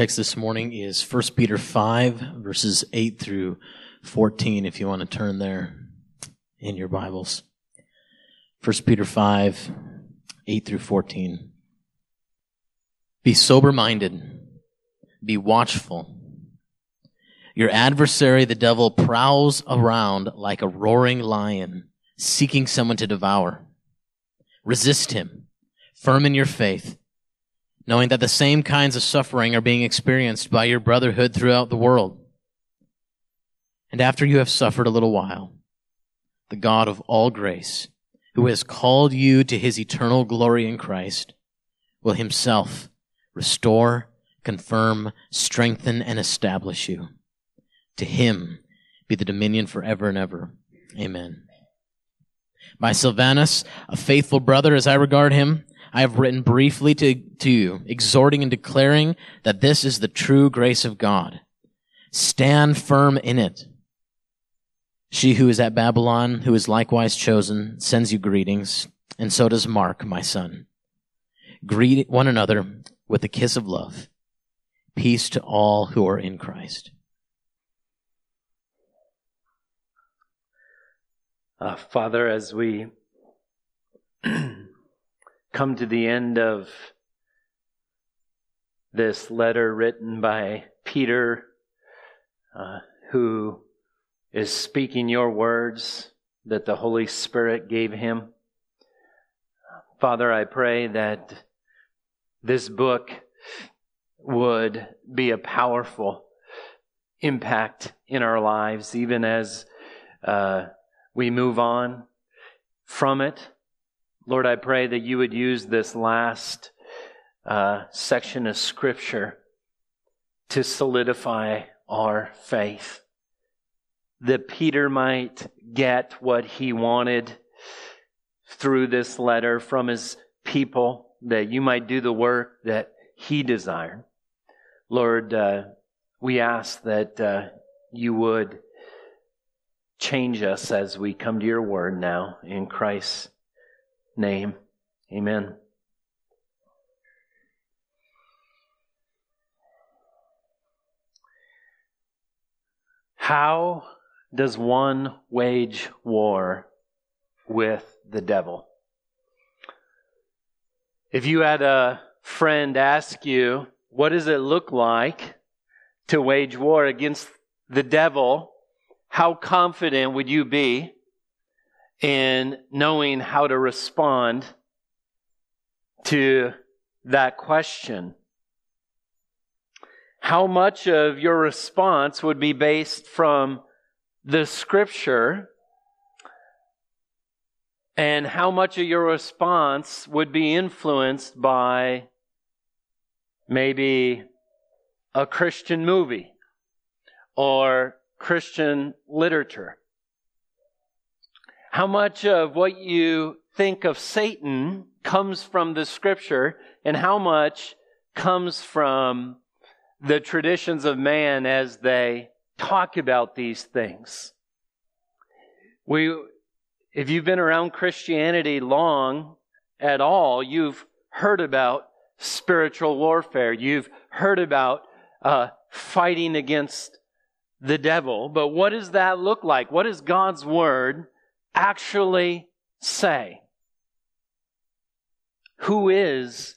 text this morning is 1 Peter 5, verses 8 through 14, if you want to turn there in your Bibles. 1 Peter 5, 8 through 14. Be sober minded, be watchful. Your adversary, the devil, prowls around like a roaring lion, seeking someone to devour. Resist him, firm in your faith knowing that the same kinds of suffering are being experienced by your brotherhood throughout the world. And after you have suffered a little while, the God of all grace, who has called you to his eternal glory in Christ, will himself restore, confirm, strengthen, and establish you. To him be the dominion forever and ever. Amen. By Silvanus, a faithful brother as I regard him, I have written briefly to, to you, exhorting and declaring that this is the true grace of God. Stand firm in it. She who is at Babylon, who is likewise chosen, sends you greetings, and so does Mark, my son. Greet one another with a kiss of love. Peace to all who are in Christ. Uh, Father, as we come to the end of this letter written by Peter, uh, who is speaking your words that the Holy Spirit gave him. Father, I pray that this book would be a powerful impact in our lives, even as uh, we move on from it Lord, I pray that you would use this last uh, section of Scripture to solidify our faith. That Peter might get what he wanted through this letter from his people, that you might do the work that he desired. Lord, uh, we ask that uh, you would change us as we come to your word now in Christ's name. Amen. How does one wage war with the devil? If you had a friend ask you, what does it look like to wage war against the devil? How confident would you be in knowing how to respond to that question. How much of your response would be based from the scripture and how much of your response would be influenced by maybe a Christian movie or Christian literature? How much of what you think of Satan comes from the scripture and how much comes from the traditions of man as they talk about these things? We, if you've been around Christianity long at all, you've heard about spiritual warfare. You've heard about uh, fighting against the devil. But what does that look like? What is God's word actually say? Who is,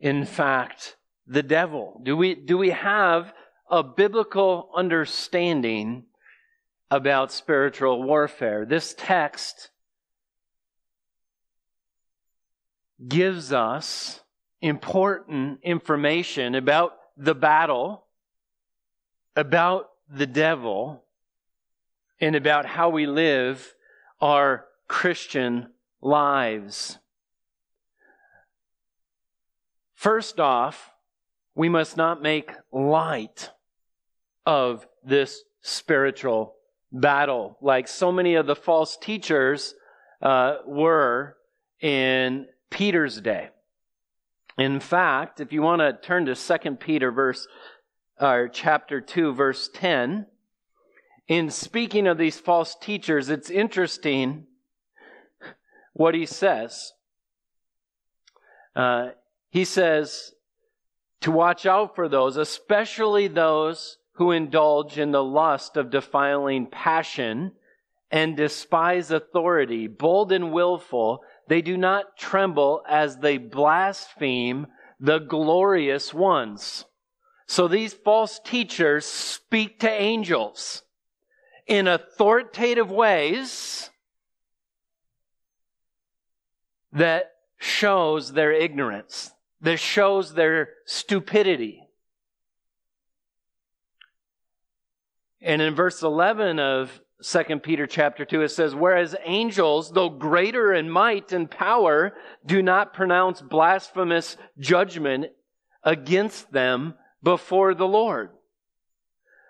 in fact, the devil? Do we, do we have a biblical understanding about spiritual warfare? This text gives us important information about the battle, about the devil, and about how we live our Christian lives. First off, we must not make light of this spiritual battle, like so many of the false teachers uh, were in Peter's day. In fact, if you want to turn to 2 Peter verse or chapter 2 verse 10, in speaking of these false teachers, it's interesting what he says. Uh, he says, to watch out for those, especially those who indulge in the lust of defiling passion and despise authority, bold and willful, they do not tremble as they blaspheme the glorious ones. So these false teachers speak to angels in authoritative ways that shows their ignorance, that shows their stupidity. And in verse 11 of 2 Peter chapter 2, it says, Whereas angels, though greater in might and power, do not pronounce blasphemous judgment against them before the Lord.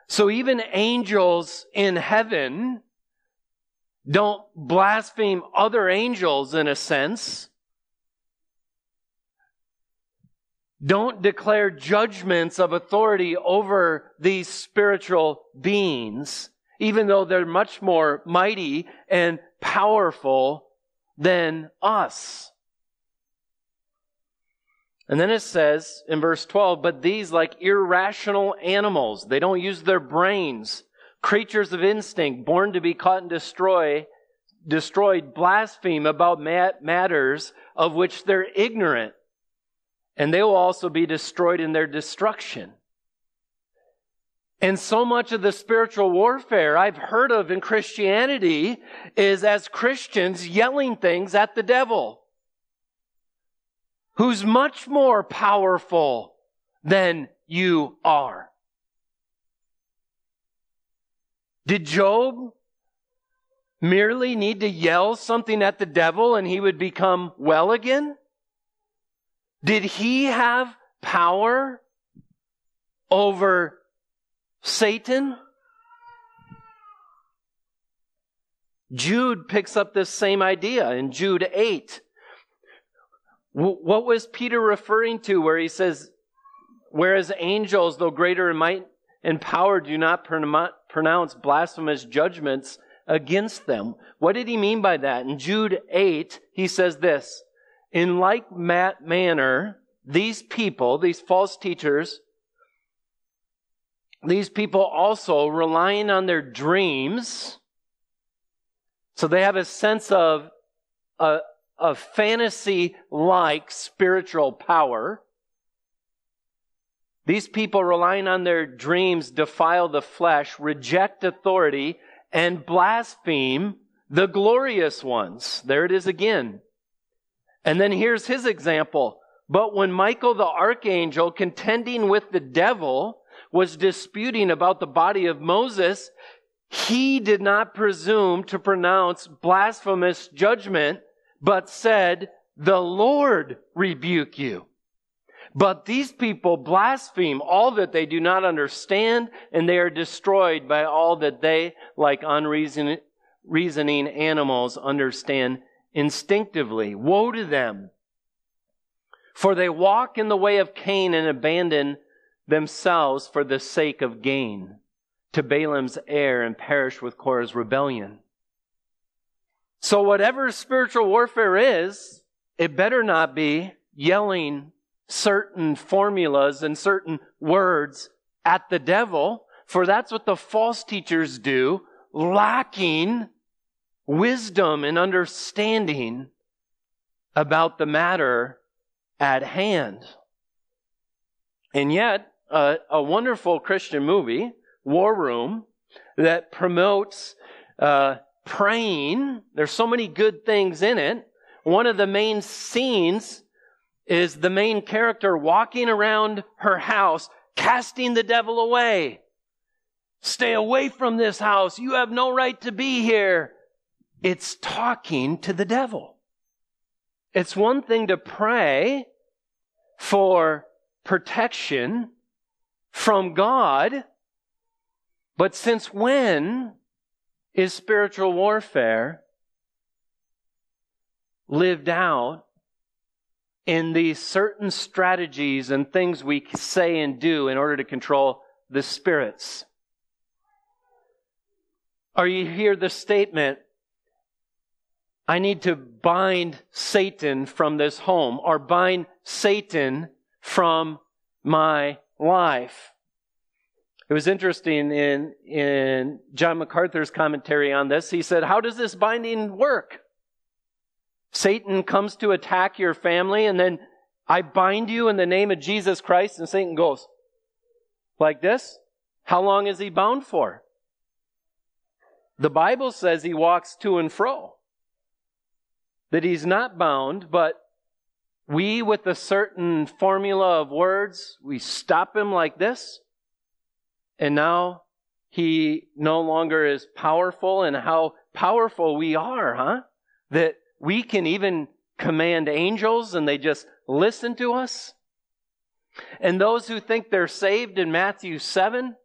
So even angels in heaven don't blaspheme other angels in a sense. Don't declare judgments of authority over these spiritual beings even though they're much more mighty and powerful than us. And then it says in verse 12, but these like irrational animals, they don't use their brains, creatures of instinct, born to be caught and destroy, destroyed, blaspheme about matters of which they're ignorant. And they will also be destroyed in their destruction. And so much of the spiritual warfare I've heard of in Christianity is as Christians yelling things at the devil, who's much more powerful than you are. Did Job merely need to yell something at the devil and he would become well again? Did he have power over Satan. Jude picks up this same idea in Jude 8. What was Peter referring to where he says, Whereas angels, though greater in might and power, do not pronounce blasphemous judgments against them? What did he mean by that? In Jude 8, he says this In like manner, these people, these false teachers, these people also relying on their dreams. So they have a sense of a, a fantasy like spiritual power. These people relying on their dreams defile the flesh, reject authority, and blaspheme the glorious ones. There it is again. And then here's his example. But when Michael the archangel, contending with the devil, was disputing about the body of Moses, he did not presume to pronounce blasphemous judgment, but said, the Lord rebuke you. But these people blaspheme all that they do not understand, and they are destroyed by all that they, like unreasoning reasoning animals, understand instinctively. Woe to them! For they walk in the way of Cain and abandon themselves for the sake of gain to Balaam's heir and perish with Korah's rebellion. So whatever spiritual warfare is, it better not be yelling certain formulas and certain words at the devil, for that's what the false teachers do, lacking wisdom and understanding about the matter at hand. And yet, a, a wonderful Christian movie, War Room, that promotes uh, praying. There's so many good things in it. One of the main scenes is the main character walking around her house, casting the devil away. Stay away from this house. You have no right to be here. It's talking to the devil. It's one thing to pray for protection from God. But since when is spiritual warfare lived out in these certain strategies and things we say and do in order to control the spirits? Or you hear the statement, I need to bind Satan from this home or bind Satan from my life. It was interesting in, in John MacArthur's commentary on this. He said, How does this binding work? Satan comes to attack your family, and then I bind you in the name of Jesus Christ, and Satan goes like this. How long is he bound for? The Bible says he walks to and fro. That he's not bound, but we, with a certain formula of words, we stop him like this, and now he no longer is powerful, and how powerful we are, huh? That we can even command angels and they just listen to us. And those who think they're saved in Matthew 7,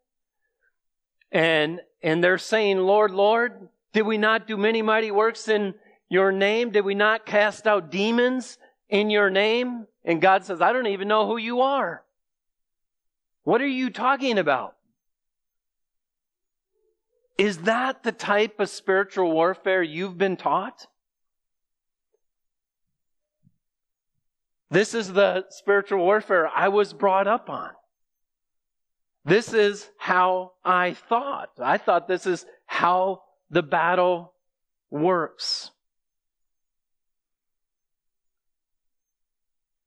and, and they're saying, Lord, Lord, did we not do many mighty works in your name? Did we not cast out demons in your name? And God says, I don't even know who you are. What are you talking about? Is that the type of spiritual warfare you've been taught? This is the spiritual warfare I was brought up on. This is how I thought. I thought this is how the battle works.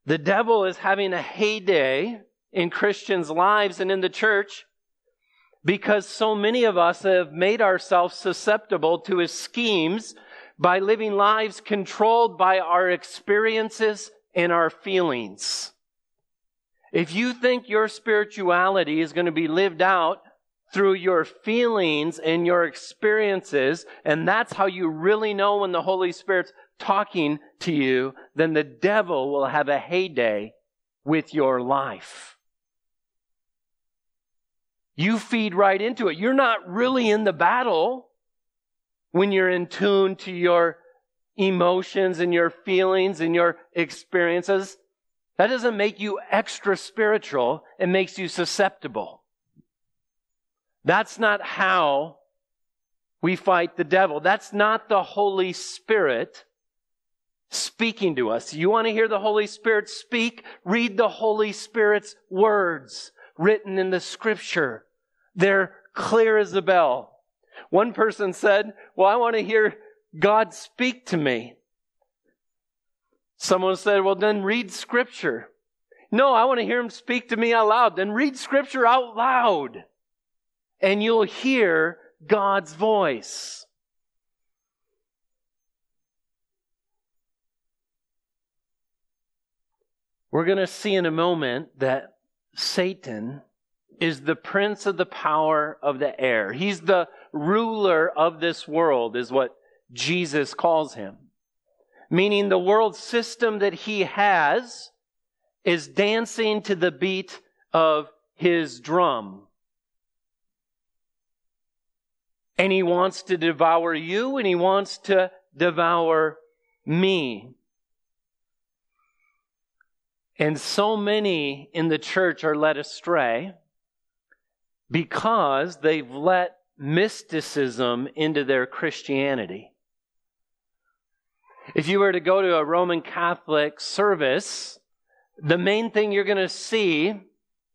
The devil is having a heyday in Christians' lives and in the church because so many of us have made ourselves susceptible to his schemes by living lives controlled by our experiences and our feelings. If you think your spirituality is going to be lived out through your feelings and your experiences, and that's how you really know when the Holy Spirit's talking to you, then the devil will have a heyday with your life. You feed right into it. You're not really in the battle when you're in tune to your emotions and your feelings and your experiences. That doesn't make you extra spiritual, it makes you susceptible. That's not how we fight the devil. That's not the Holy Spirit speaking to us. You want to hear the Holy Spirit speak? Read the Holy Spirit's words written in the scripture. They're clear as a bell. One person said, Well, I want to hear God speak to me. Someone said, Well, then read Scripture. No, I want to hear him speak to me out loud. Then read Scripture out loud, and you'll hear God's voice. We're going to see in a moment that Satan is the prince of the power of the air. He's the ruler of this world, is what Jesus calls him meaning the world system that he has is dancing to the beat of his drum. And he wants to devour you and he wants to devour me. And so many in the church are led astray because they've let mysticism into their Christianity. If you were to go to a Roman Catholic service, the main thing you're going to see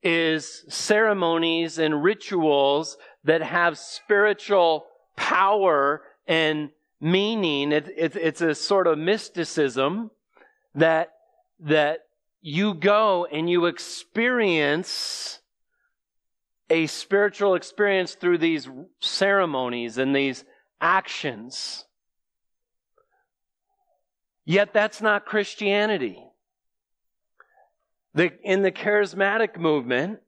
is ceremonies and rituals that have spiritual power and meaning. It, it, it's a sort of mysticism that, that you go and you experience a spiritual experience through these ceremonies and these actions. Yet that's not Christianity. The, in the charismatic movement,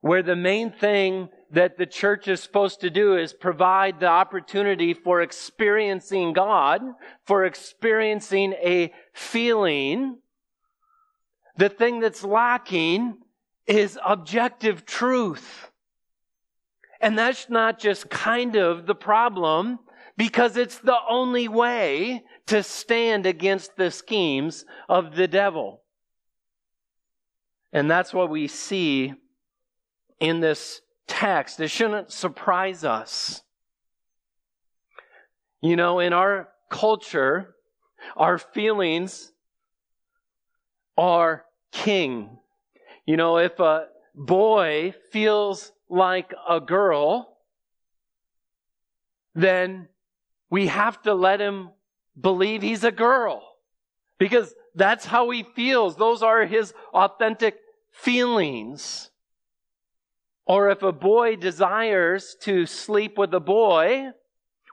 where the main thing that the church is supposed to do is provide the opportunity for experiencing God, for experiencing a feeling, the thing that's lacking is objective truth. And that's not just kind of the problem, because it's the only way to stand against the schemes of the devil. And that's what we see in this text. It shouldn't surprise us. You know, in our culture, our feelings are king. You know, if a boy feels like a girl, then we have to let him believe he's a girl. Because that's how he feels. Those are his authentic feelings. Or if a boy desires to sleep with a boy,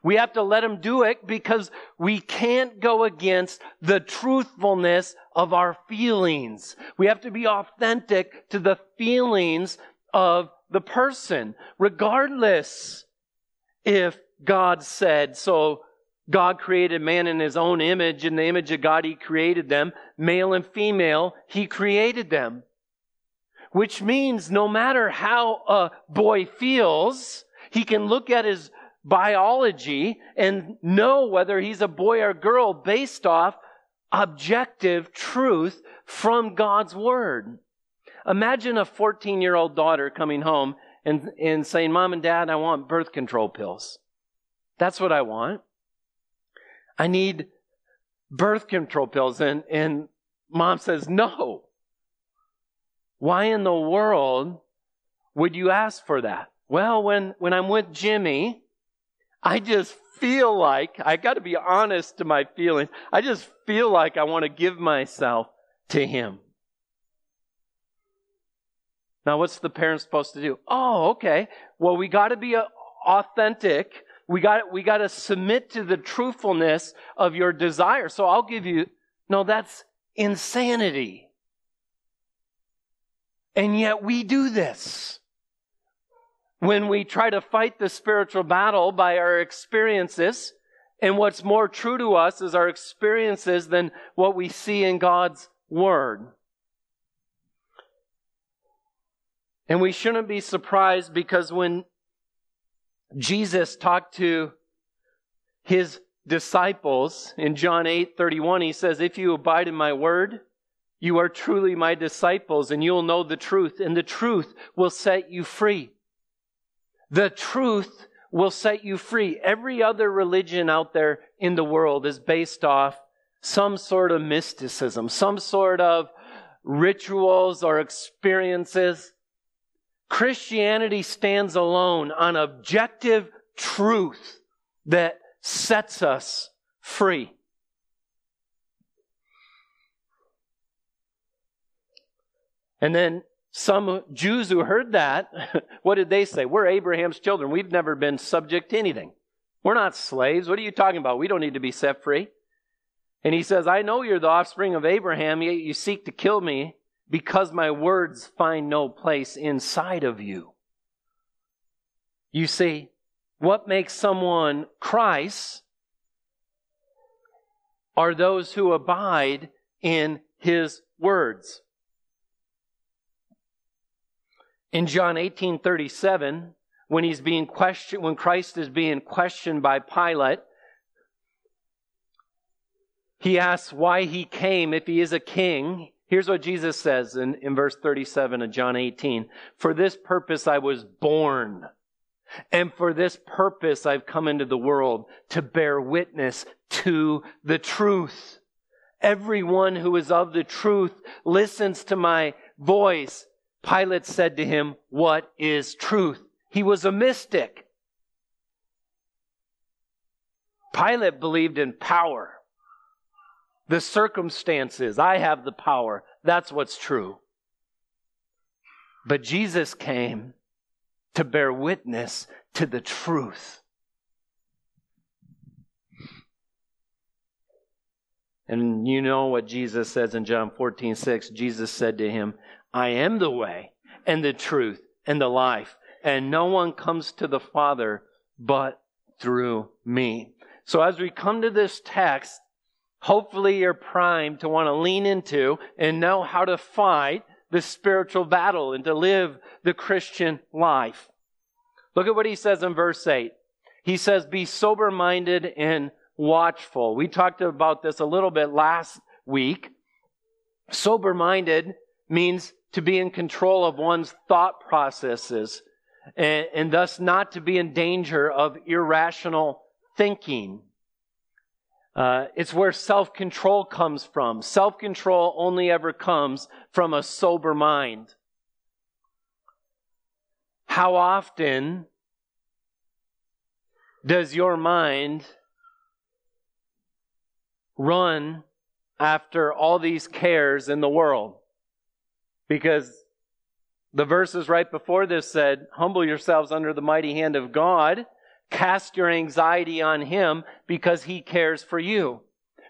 we have to let him do it because we can't go against the truthfulness of our feelings. We have to be authentic to the feelings of the person, regardless if God said, so God created man in his own image. In the image of God, he created them. Male and female, he created them. Which means no matter how a boy feels, he can look at his biology and know whether he's a boy or girl based off objective truth from God's Word. Imagine a 14 year old daughter coming home and, and saying, Mom and Dad, I want birth control pills. That's what I want. I need birth control pills. And, and mom says, No. Why in the world would you ask for that? Well, when, when I'm with Jimmy, I just feel like, I got to be honest to my feelings. I just feel like I want to give myself to him. Now, what's the parent supposed to do? Oh, okay. Well, we got to be uh, authentic we got, we got to submit to the truthfulness of your desire. So I'll give you, no, that's insanity. And yet we do this. When we try to fight the spiritual battle by our experiences, and what's more true to us is our experiences than what we see in God's Word. And we shouldn't be surprised because when Jesus talked to his disciples in John 8 31. He says, If you abide in my word, you are truly my disciples, and you'll know the truth, and the truth will set you free. The truth will set you free. Every other religion out there in the world is based off some sort of mysticism, some sort of rituals or experiences Christianity stands alone on objective truth that sets us free. And then some Jews who heard that, what did they say? We're Abraham's children. We've never been subject to anything. We're not slaves. What are you talking about? We don't need to be set free. And he says, I know you're the offspring of Abraham, yet you seek to kill me because my words find no place inside of you. You see, what makes someone Christ are those who abide in his words. In John 18:37, when he's being questioned when Christ is being questioned by Pilate, he asks why he came if he is a king. Here's what Jesus says in, in verse 37 of John 18 For this purpose I was born, and for this purpose I've come into the world to bear witness to the truth. Everyone who is of the truth listens to my voice. Pilate said to him, What is truth? He was a mystic. Pilate believed in power the circumstances. I have the power. That's what's true. But Jesus came to bear witness to the truth. And you know what Jesus says in John 14, 6. Jesus said to him, I am the way and the truth and the life, and no one comes to the Father but through me. So as we come to this text, hopefully you're primed to want to lean into and know how to fight the spiritual battle and to live the Christian life. Look at what he says in verse 8. He says, Be sober minded and watchful. We talked about this a little bit last week. Sober minded means to be in control of one's thought processes and, and thus not to be in danger of irrational thinking. Uh, it's where self control comes from. Self control only ever comes from a sober mind. How often does your mind run after all these cares in the world? Because the verses right before this said, Humble yourselves under the mighty hand of God, cast your anxiety on Him because He cares for you.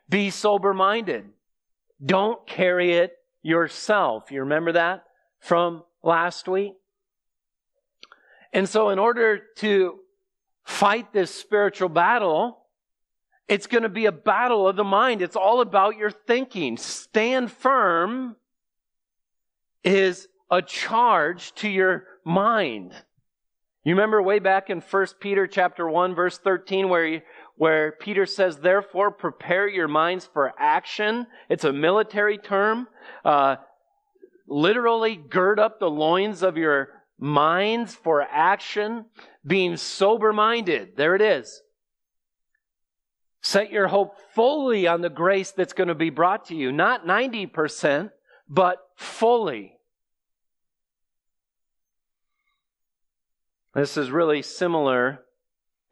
Be sober minded. Don't carry it yourself. You remember that from last week? And so, in order to fight this spiritual battle, it's going to be a battle of the mind. It's all about your thinking. Stand firm is a charge to your mind. You remember way back in 1 Peter chapter 1 verse 13 where he, where Peter says, therefore prepare your minds for action. It's a military term. Uh, literally gird up the loins of your minds for action, being sober minded. There it is. Set your hope fully on the grace that's going to be brought to you. Not 90%, but fully. This is really similar.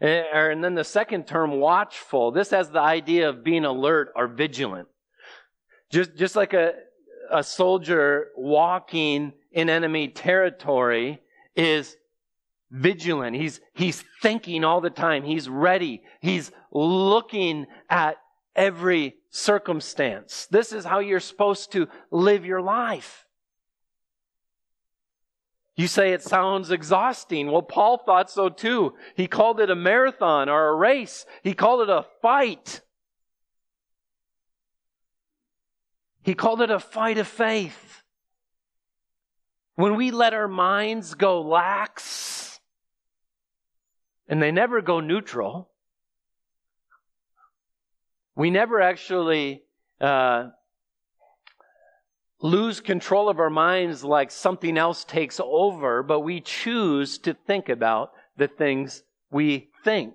Eh, and then the second term, watchful. This has the idea of being alert or vigilant. Just, just like a, a soldier walking in enemy territory is vigilant. He's, he's thinking all the time. He's ready. He's looking at every circumstance. This is how you're supposed to live your life. You say it sounds exhausting. Well, Paul thought so too. He called it a marathon or a race. He called it a fight. He called it a fight of faith. When we let our minds go lax, and they never go neutral, we never actually uh, lose control of our minds like something else takes over, but we choose to think about the things we think.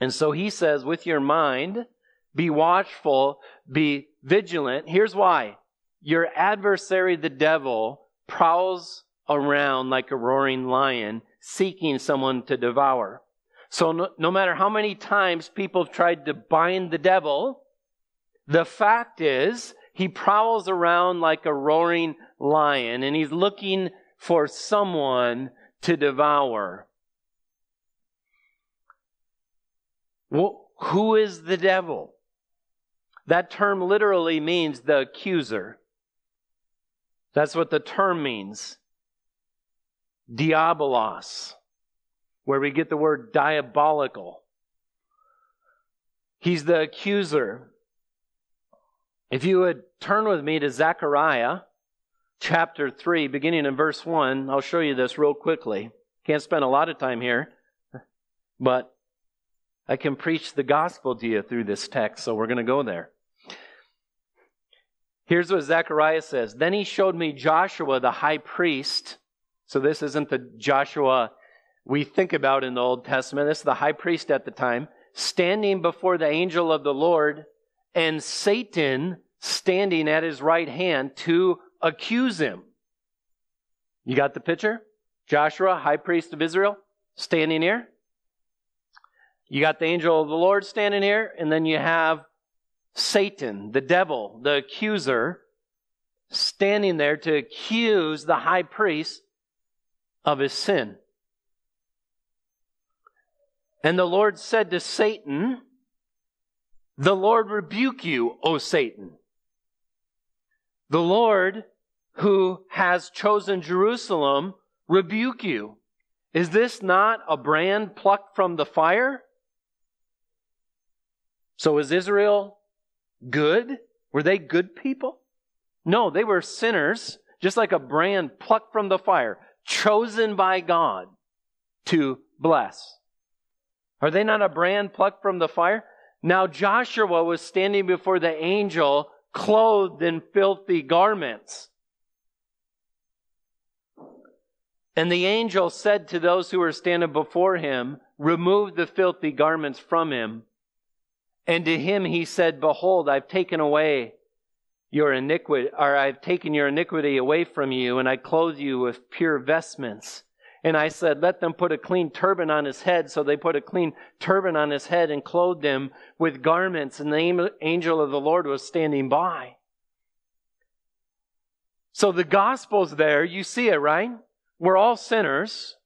And so he says, with your mind, be watchful, be vigilant. Here's why. Your adversary, the devil, prowls around like a roaring lion, seeking someone to devour. So no, no matter how many times people have tried to bind the devil, the fact is he prowls around like a roaring lion and he's looking for someone to devour. Well, who is the devil? That term literally means the accuser. That's what the term means. Diabolos where we get the word diabolical. He's the accuser. If you would turn with me to Zechariah chapter 3, beginning in verse 1, I'll show you this real quickly. Can't spend a lot of time here, but I can preach the gospel to you through this text, so we're going to go there. Here's what Zechariah says Then he showed me Joshua the high priest. So this isn't the Joshua we think about in the Old Testament. This is the high priest at the time, standing before the angel of the Lord, and Satan standing at his right hand to accuse him. You got the picture? Joshua, high priest of Israel, standing here. You got the angel of the Lord standing here, and then you have Satan, the devil, the accuser, standing there to accuse the high priest of his sin. And the Lord said to Satan, The Lord rebuke you, O Satan. The Lord who has chosen Jerusalem rebuke you. Is this not a brand plucked from the fire? So is Israel good? Were they good people? No, they were sinners, just like a brand plucked from the fire, chosen by God to bless. Are they not a brand plucked from the fire? Now Joshua was standing before the angel, clothed in filthy garments. And the angel said to those who were standing before him, Remove the filthy garments from him. And to him he said, Behold, I've taken away your iniquity, or I've taken your iniquity away from you, and I clothe you with pure vestments. And I said, Let them put a clean turban on his head. So they put a clean turban on his head and clothed him with garments. And the angel of the Lord was standing by. So the gospel's there. You see it, right? We're all sinners.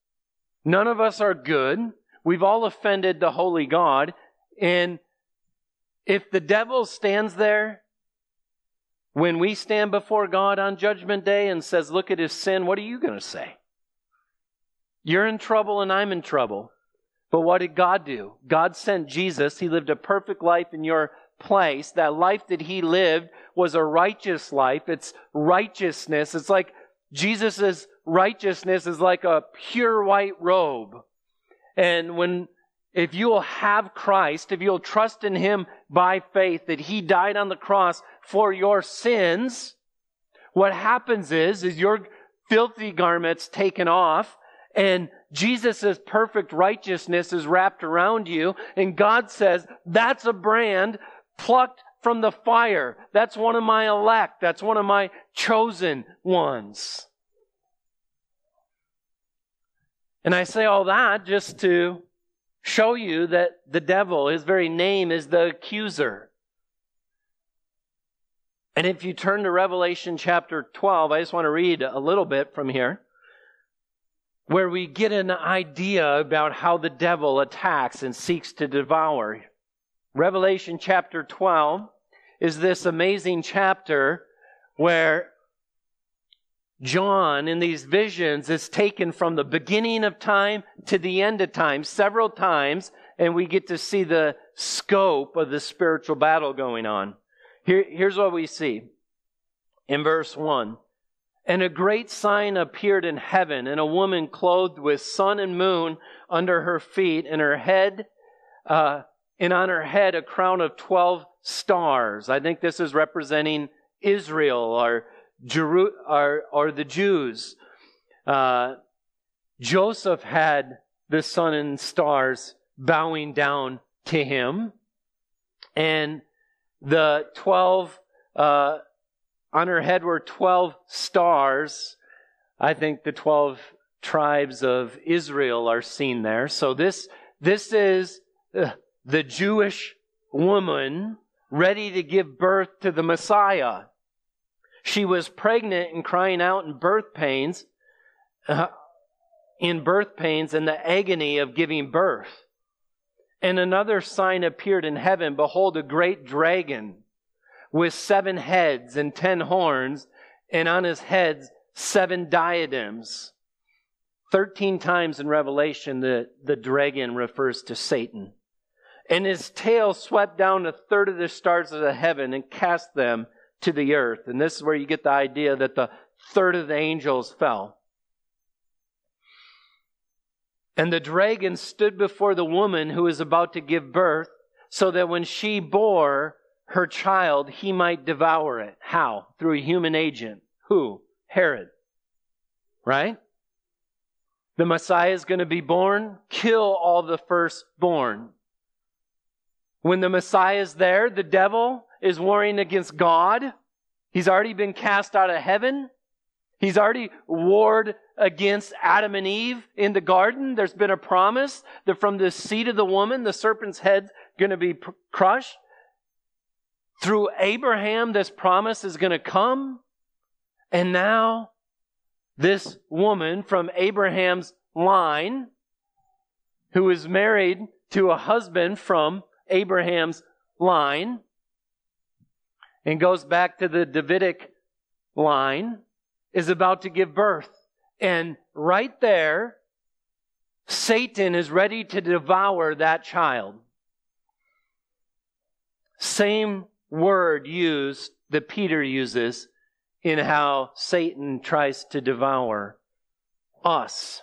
None of us are good. We've all offended the holy God. And if the devil stands there when we stand before God on Judgment Day and says, Look at his sin, what are you going to say? You're in trouble and I'm in trouble. But what did God do? God sent Jesus. He lived a perfect life in your place. That life that he lived was a righteous life. It's righteousness. It's like Jesus' righteousness is like a pure white robe. And when, if you will have Christ, if you'll trust in Him by faith that He died on the cross for your sins, what happens is, is your filthy garments taken off and Jesus' perfect righteousness is wrapped around you. And God says, that's a brand plucked from the fire. That's one of my elect. That's one of my chosen ones. And I say all that just to show you that the devil, his very name is the accuser. And if you turn to Revelation chapter 12, I just want to read a little bit from here, where we get an idea about how the devil attacks and seeks to devour. Revelation chapter 12 is this amazing chapter where John in these visions is taken from the beginning of time to the end of time several times, and we get to see the scope of the spiritual battle going on. Here, here's what we see in verse 1. And a great sign appeared in heaven, and a woman clothed with sun and moon under her feet, and her head, uh, and on her head a crown of 12 stars. I think this is representing Israel or Jeru- or, or the Jews. Uh, Joseph had the sun and stars bowing down to him. And the 12, uh, on her head were 12 stars. I think the 12 tribes of Israel are seen there. So this, this is uh, the Jewish woman ready to give birth to the Messiah. She was pregnant and crying out in birth pains, uh, in birth pains and the agony of giving birth. And another sign appeared in heaven. Behold, a great dragon with seven heads and ten horns, and on his heads seven diadems. Thirteen times in Revelation, the, the dragon refers to Satan. And his tail swept down a third of the stars of the heaven and cast them to the earth. And this is where you get the idea that the third of the angels fell. And the dragon stood before the woman who was about to give birth, so that when she bore her child, he might devour it. How? Through a human agent. Who? Herod. Right? The Messiah is going to be born, kill all the firstborn. When the Messiah is there, the devil is warring against God. He's already been cast out of heaven. He's already warred against Adam and Eve in the garden. There's been a promise that from the seed of the woman, the serpent's head's going to be crushed. Through Abraham, this promise is going to come. And now, this woman from Abraham's line, who is married to a husband from Abraham's line, and goes back to the Davidic line, is about to give birth. And right there, Satan is ready to devour that child. Same word used that Peter uses in how Satan tries to devour us.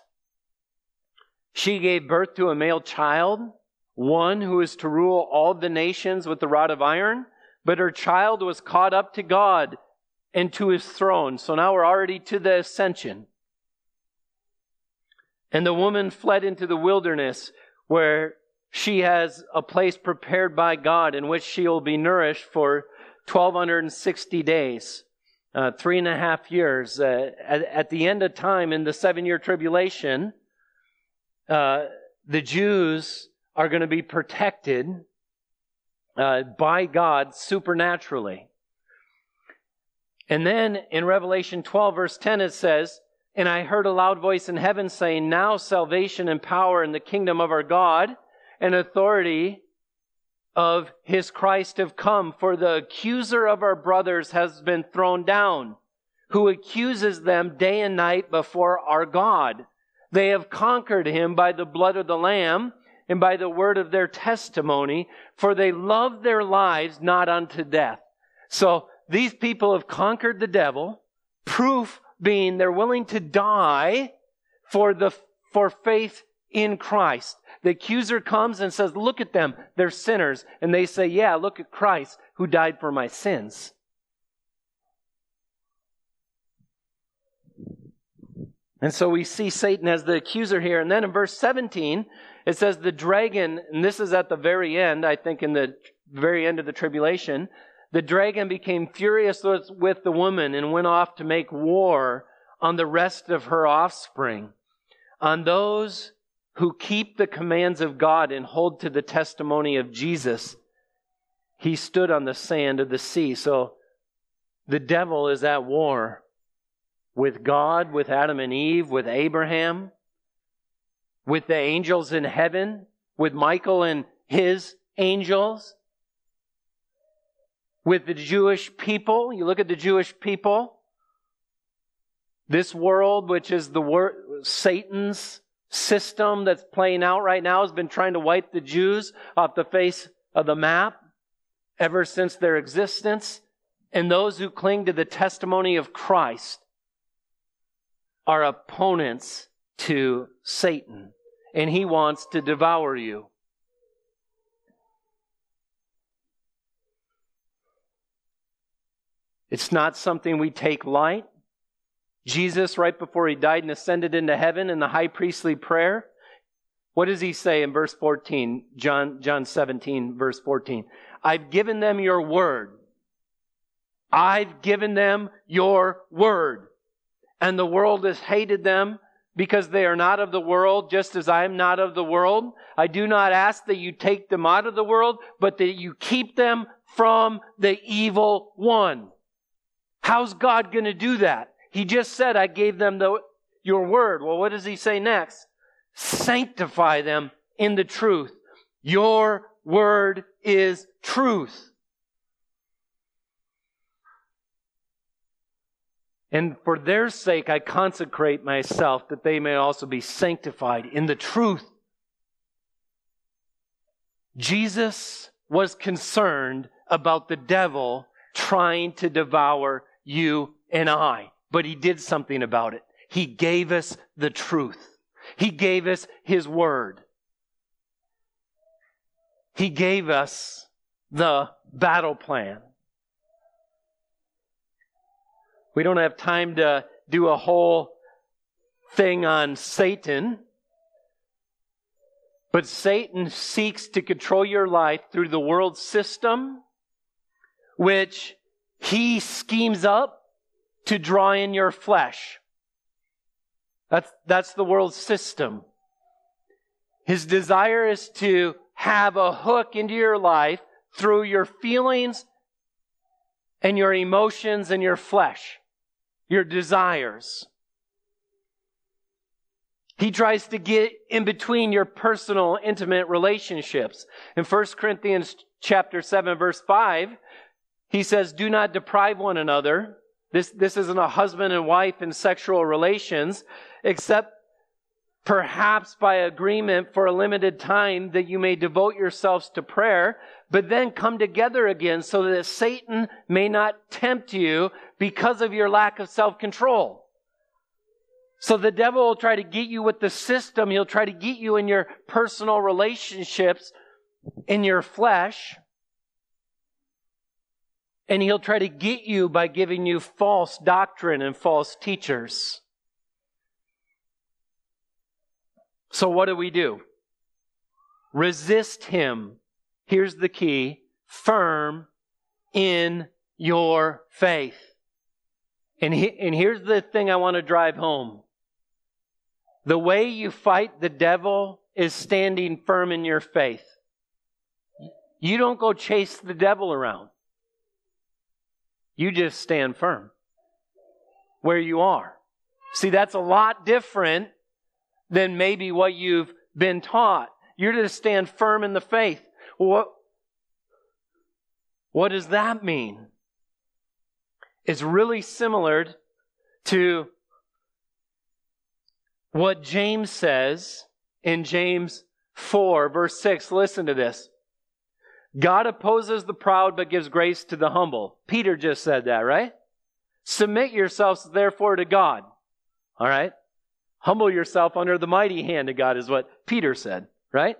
She gave birth to a male child, one who is to rule all the nations with the rod of iron. But her child was caught up to God and to his throne. So now we're already to the ascension. And the woman fled into the wilderness where she has a place prepared by God in which she will be nourished for 1260 days, uh, three and a half years. Uh, at, at the end of time in the seven year tribulation, uh, the Jews are going to be protected uh, by God supernaturally. And then in Revelation 12, verse 10, it says, And I heard a loud voice in heaven saying, Now salvation and power in the kingdom of our God and authority of his Christ have come, for the accuser of our brothers has been thrown down, who accuses them day and night before our God. They have conquered him by the blood of the Lamb and by the word of their testimony, for they love their lives not unto death. So these people have conquered the devil, proof being they're willing to die for the, for faith in Christ. The accuser comes and says, look at them, they're sinners. And they say, yeah, look at Christ who died for my sins. And so we see Satan as the accuser here. And then in verse 17, it says the dragon, and this is at the very end, I think in the very end of the tribulation, the dragon became furious with the woman and went off to make war on the rest of her offspring, on those who keep the commands of God and hold to the testimony of Jesus. He stood on the sand of the sea. So the devil is at war with God, with Adam and Eve, with Abraham, with the angels in heaven, with Michael and his angels with the Jewish people. You look at the Jewish people. This world, which is the wor- Satan's system that's playing out right now, has been trying to wipe the Jews off the face of the map ever since their existence. And those who cling to the testimony of Christ are opponents to Satan. And he wants to devour you. It's not something we take light. Jesus, right before he died and ascended into heaven in the high priestly prayer, what does he say in verse 14? John, John 17, verse 14. I've given them your word. I've given them your word. And the world has hated them because they are not of the world, just as I am not of the world. I do not ask that you take them out of the world, but that you keep them from the evil one. How's God going to do that? He just said, I gave them the, your word. Well, what does he say next? Sanctify them in the truth. Your word is truth. And for their sake, I consecrate myself that they may also be sanctified in the truth. Jesus was concerned about the devil trying to devour you, and I. But he did something about it. He gave us the truth. He gave us his word. He gave us the battle plan. We don't have time to do a whole thing on Satan. But Satan seeks to control your life through the world system, which he schemes up to draw in your flesh. That's, that's the world's system. His desire is to have a hook into your life through your feelings and your emotions and your flesh, your desires. He tries to get in between your personal, intimate relationships. In 1 Corinthians chapter 7 verse 5, he says, do not deprive one another. This, this isn't a husband and wife in sexual relations, except perhaps by agreement for a limited time that you may devote yourselves to prayer, but then come together again so that Satan may not tempt you because of your lack of self-control. So the devil will try to get you with the system. He'll try to get you in your personal relationships, in your flesh. And he'll try to get you by giving you false doctrine and false teachers. So what do we do? Resist him. Here's the key. Firm in your faith. And, he, and here's the thing I want to drive home. The way you fight the devil is standing firm in your faith. You don't go chase the devil around. You just stand firm where you are. See, that's a lot different than maybe what you've been taught. You're to stand firm in the faith. What, what does that mean? It's really similar to what James says in James 4, verse 6. Listen to this. God opposes the proud but gives grace to the humble. Peter just said that, right? Submit yourselves therefore to God. All right? Humble yourself under the mighty hand of God is what Peter said, right?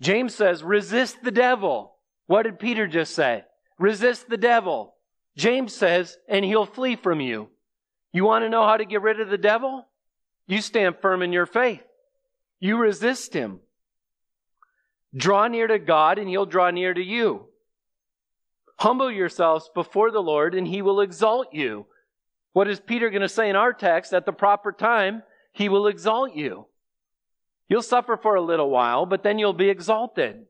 James says, resist the devil. What did Peter just say? Resist the devil. James says, and he'll flee from you. You want to know how to get rid of the devil? You stand firm in your faith. You resist him. Draw near to God and he'll draw near to you. Humble yourselves before the Lord and he will exalt you. What is Peter going to say in our text? At the proper time, he will exalt you. You'll suffer for a little while, but then you'll be exalted.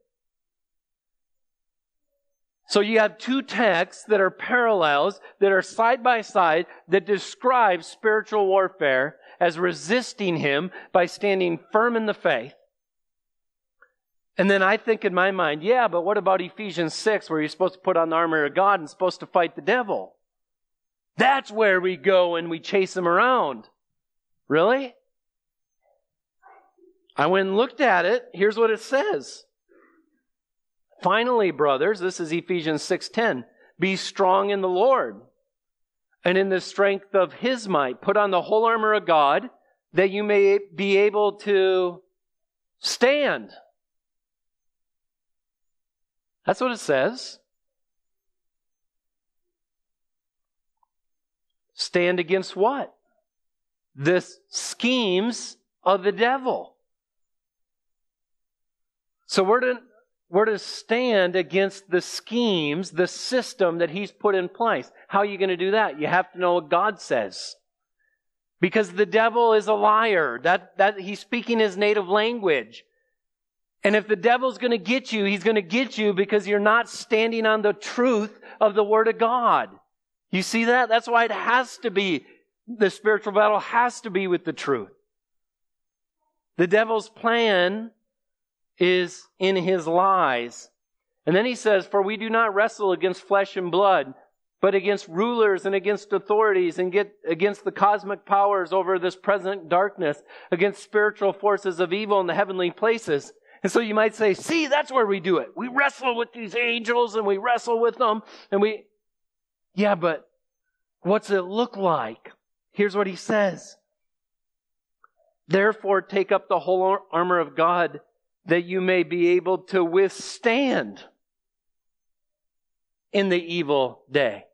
So you have two texts that are parallels, that are side by side, that describe spiritual warfare as resisting him by standing firm in the faith. And then I think in my mind, yeah, but what about Ephesians 6 where you're supposed to put on the armor of God and supposed to fight the devil? That's where we go and we chase him around. Really? I went and looked at it. Here's what it says. Finally, brothers, this is Ephesians 6:10. Be strong in the Lord and in the strength of his might. Put on the whole armor of God that you may be able to stand that's what it says. Stand against what? The schemes of the devil. So we're to, we're to stand against the schemes, the system that he's put in place. How are you going to do that? You have to know what God says. Because the devil is a liar. That, that, he's speaking his native language. And if the devil's going to get you, he's going to get you because you're not standing on the truth of the Word of God. You see that? That's why it has to be, the spiritual battle has to be with the truth. The devil's plan is in his lies. And then he says, For we do not wrestle against flesh and blood, but against rulers and against authorities and get against the cosmic powers over this present darkness, against spiritual forces of evil in the heavenly places. And so you might say, see, that's where we do it. We wrestle with these angels and we wrestle with them and we, yeah, but what's it look like? Here's what he says. Therefore, take up the whole armor of God that you may be able to withstand in the evil day.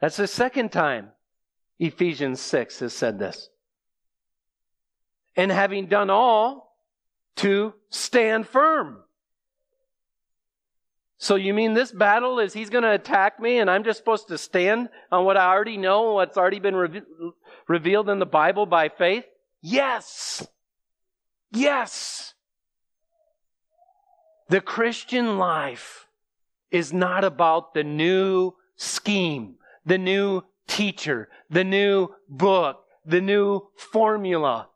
That's the second time Ephesians 6 has said this. And having done all, to stand firm. So you mean this battle is he's going to attack me and I'm just supposed to stand on what I already know, what's already been re- revealed in the Bible by faith? Yes. Yes. The Christian life is not about the new scheme, the new teacher, the new book, the new formula.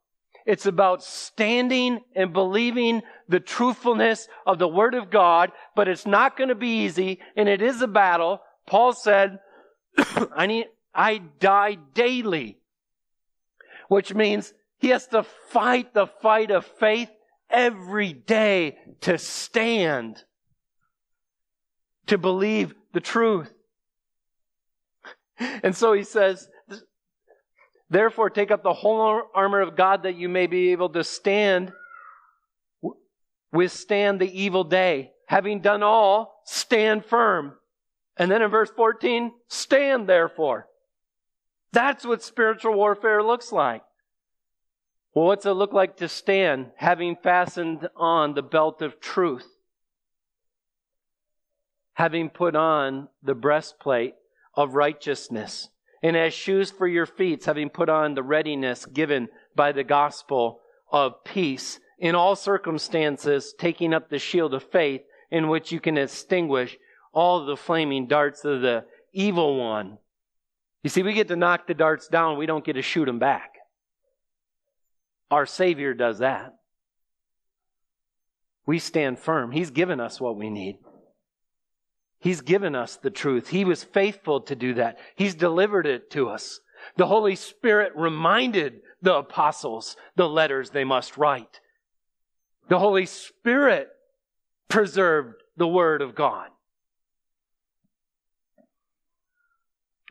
It's about standing and believing the truthfulness of the Word of God, but it's not going to be easy, and it is a battle. Paul said, I need, I die daily, which means he has to fight the fight of faith every day to stand, to believe the truth. And so he says, Therefore, take up the whole armor of God that you may be able to stand, withstand the evil day. Having done all, stand firm. And then in verse 14, stand therefore. That's what spiritual warfare looks like. Well, what's it look like to stand, having fastened on the belt of truth? Having put on the breastplate of righteousness and as shoes for your feet, having put on the readiness given by the gospel of peace in all circumstances, taking up the shield of faith in which you can extinguish all the flaming darts of the evil one. You see, we get to knock the darts down, we don't get to shoot them back. Our Savior does that. We stand firm. He's given us what we need. He's given us the truth. He was faithful to do that. He's delivered it to us. The Holy Spirit reminded the apostles the letters they must write. The Holy Spirit preserved the Word of God.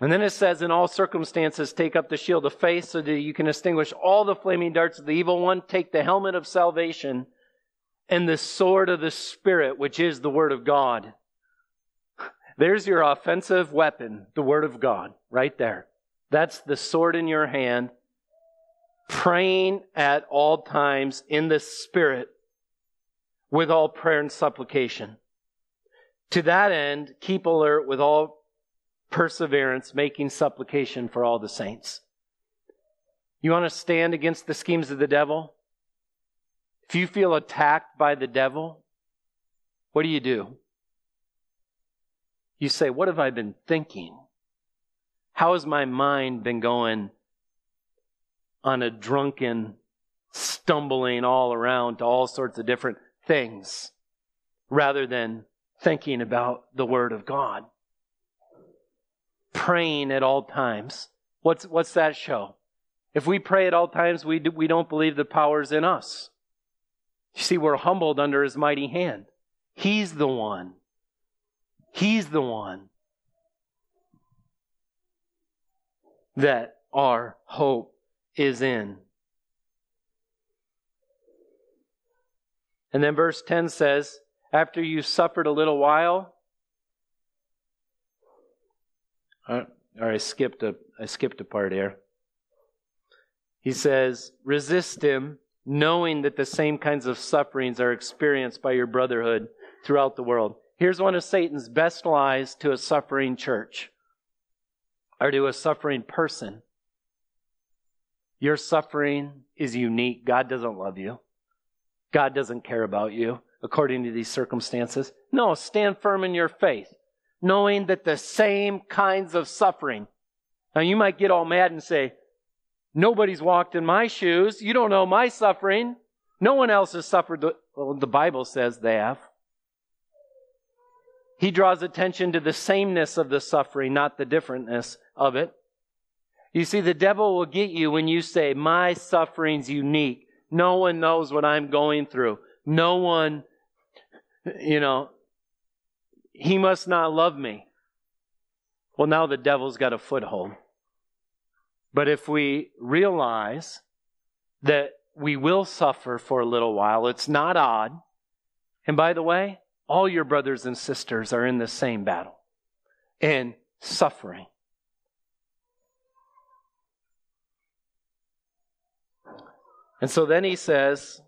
And then it says, in all circumstances, take up the shield of faith so that you can extinguish all the flaming darts of the evil one. Take the helmet of salvation and the sword of the Spirit, which is the Word of God. There's your offensive weapon, the Word of God, right there. That's the sword in your hand. Praying at all times in the Spirit with all prayer and supplication. To that end, keep alert with all perseverance, making supplication for all the saints. You want to stand against the schemes of the devil? If you feel attacked by the devil, what do you do? You say, What have I been thinking? How has my mind been going on a drunken, stumbling all around to all sorts of different things rather than thinking about the Word of God? Praying at all times. What's, what's that show? If we pray at all times, we, do, we don't believe the power's in us. You see, we're humbled under His mighty hand. He's the one He's the one that our hope is in. And then verse 10 says, after you've suffered a little while, uh, or I skipped a I skipped a part here. He says, resist him, knowing that the same kinds of sufferings are experienced by your brotherhood throughout the world. Here's one of Satan's best lies to a suffering church or to a suffering person. Your suffering is unique. God doesn't love you. God doesn't care about you according to these circumstances. No, stand firm in your faith, knowing that the same kinds of suffering. Now you might get all mad and say, nobody's walked in my shoes. You don't know my suffering. No one else has suffered. Well, the Bible says they have. He draws attention to the sameness of the suffering, not the differentness of it. You see, the devil will get you when you say, My suffering's unique. No one knows what I'm going through. No one, you know, he must not love me. Well, now the devil's got a foothold. But if we realize that we will suffer for a little while, it's not odd. And by the way, all your brothers and sisters are in the same battle and suffering. And so then he says,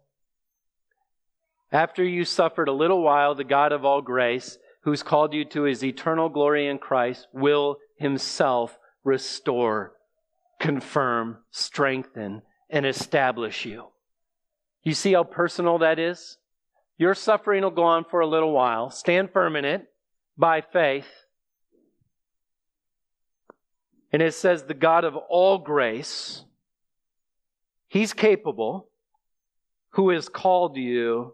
After you suffered a little while, the God of all grace, who's called you to his eternal glory in Christ, will himself restore, confirm, strengthen, and establish you. You see how personal that is? Your suffering will go on for a little while. Stand firm in it by faith. And it says, the God of all grace, He's capable, who has called you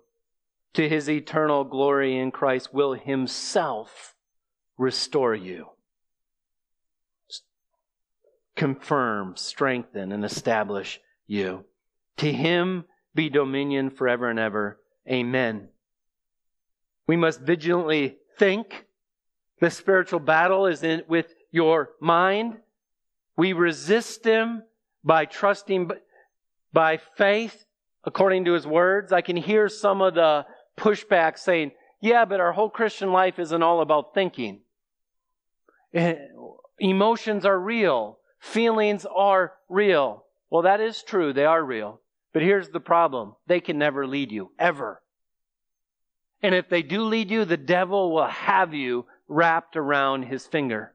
to His eternal glory in Christ, will Himself restore you. Confirm, strengthen, and establish you. To Him be dominion forever and ever. Amen. We must vigilantly think. The spiritual battle is in, with your mind. We resist him by trusting by faith according to his words. I can hear some of the pushback saying, yeah, but our whole Christian life isn't all about thinking. Eh, emotions are real. Feelings are real. Well, that is true. They are real. But here's the problem they can never lead you, ever. And if they do lead you, the devil will have you wrapped around his finger.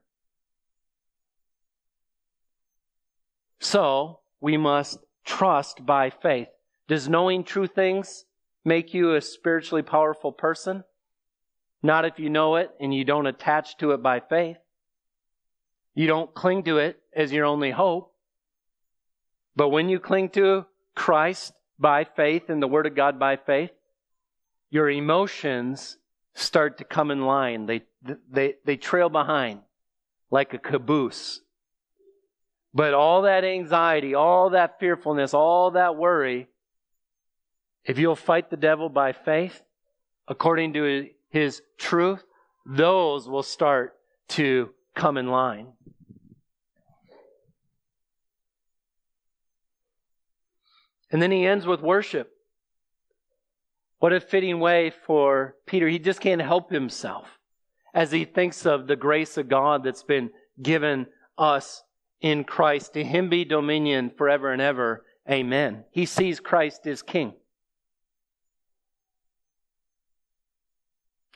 So, we must trust by faith. Does knowing true things make you a spiritually powerful person? Not if you know it and you don't attach to it by faith. You don't cling to it as your only hope. But when you cling to Christ by faith and the Word of God by faith, your emotions start to come in line. They, they, they trail behind like a caboose. But all that anxiety, all that fearfulness, all that worry, if you'll fight the devil by faith, according to his truth, those will start to come in line. And then he ends with worship. What a fitting way for Peter. He just can't help himself as he thinks of the grace of God that's been given us in Christ. To him be dominion forever and ever. Amen. He sees Christ as king.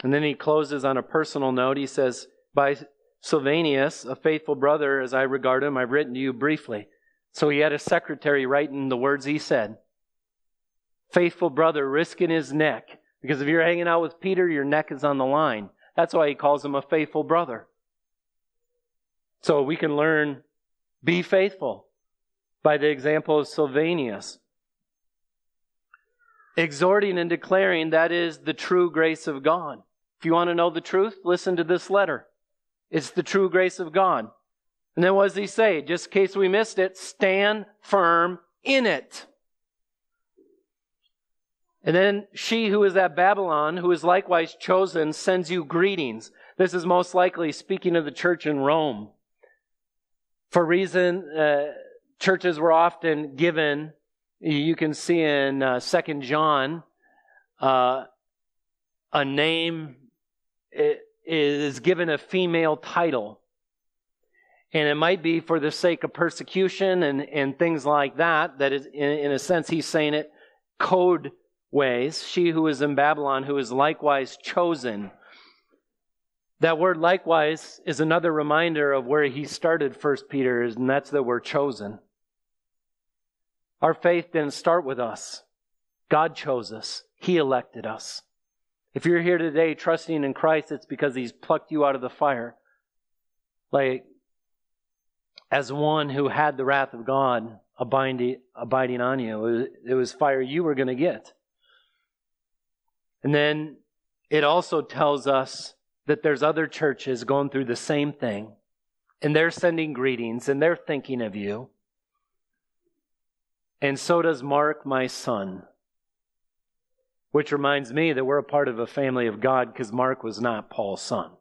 And then he closes on a personal note. He says, By Silvanus, a faithful brother as I regard him, I've written to you briefly. So he had a secretary writing the words he said faithful brother risking his neck. Because if you're hanging out with Peter, your neck is on the line. That's why he calls him a faithful brother. So we can learn be faithful by the example of Silvanus. Exhorting and declaring that is the true grace of God. If you want to know the truth, listen to this letter. It's the true grace of God. And then what does he say? Just in case we missed it, stand firm in it. And then she who is at Babylon, who is likewise chosen, sends you greetings. This is most likely speaking of the church in Rome. For reason, uh, churches were often given, you can see in uh, 2 John, uh, a name is given a female title. And it might be for the sake of persecution and, and things like that, that is, in, in a sense, he's saying it code ways, she who is in Babylon, who is likewise chosen. That word likewise is another reminder of where he started First Peter, and that's that we're chosen. Our faith didn't start with us. God chose us. He elected us. If you're here today trusting in Christ, it's because He's plucked you out of the fire. Like, as one who had the wrath of God abiding, abiding on you, it was fire you were going to get. And then it also tells us that there's other churches going through the same thing, and they're sending greetings and they're thinking of you. And so does Mark, my son. Which reminds me that we're a part of a family of God because Mark was not Paul's son,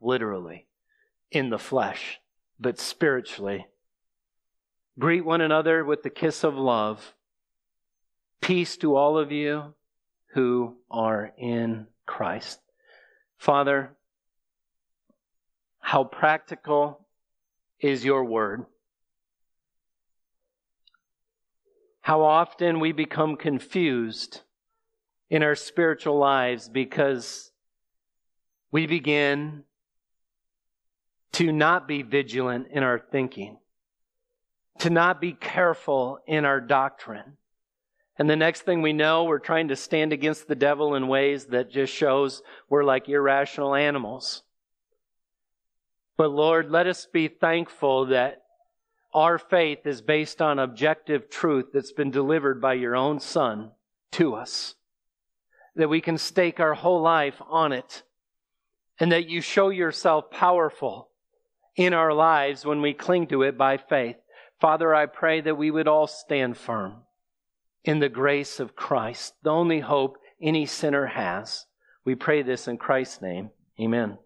literally, in the flesh, but spiritually. Greet one another with the kiss of love. Peace to all of you who are in Christ. Father, how practical is your word? How often we become confused in our spiritual lives because we begin to not be vigilant in our thinking, to not be careful in our doctrine and the next thing we know, we're trying to stand against the devil in ways that just shows we're like irrational animals. But Lord, let us be thankful that our faith is based on objective truth that's been delivered by your own Son to us. That we can stake our whole life on it. And that you show yourself powerful in our lives when we cling to it by faith. Father, I pray that we would all stand firm in the grace of Christ, the only hope any sinner has. We pray this in Christ's name. Amen.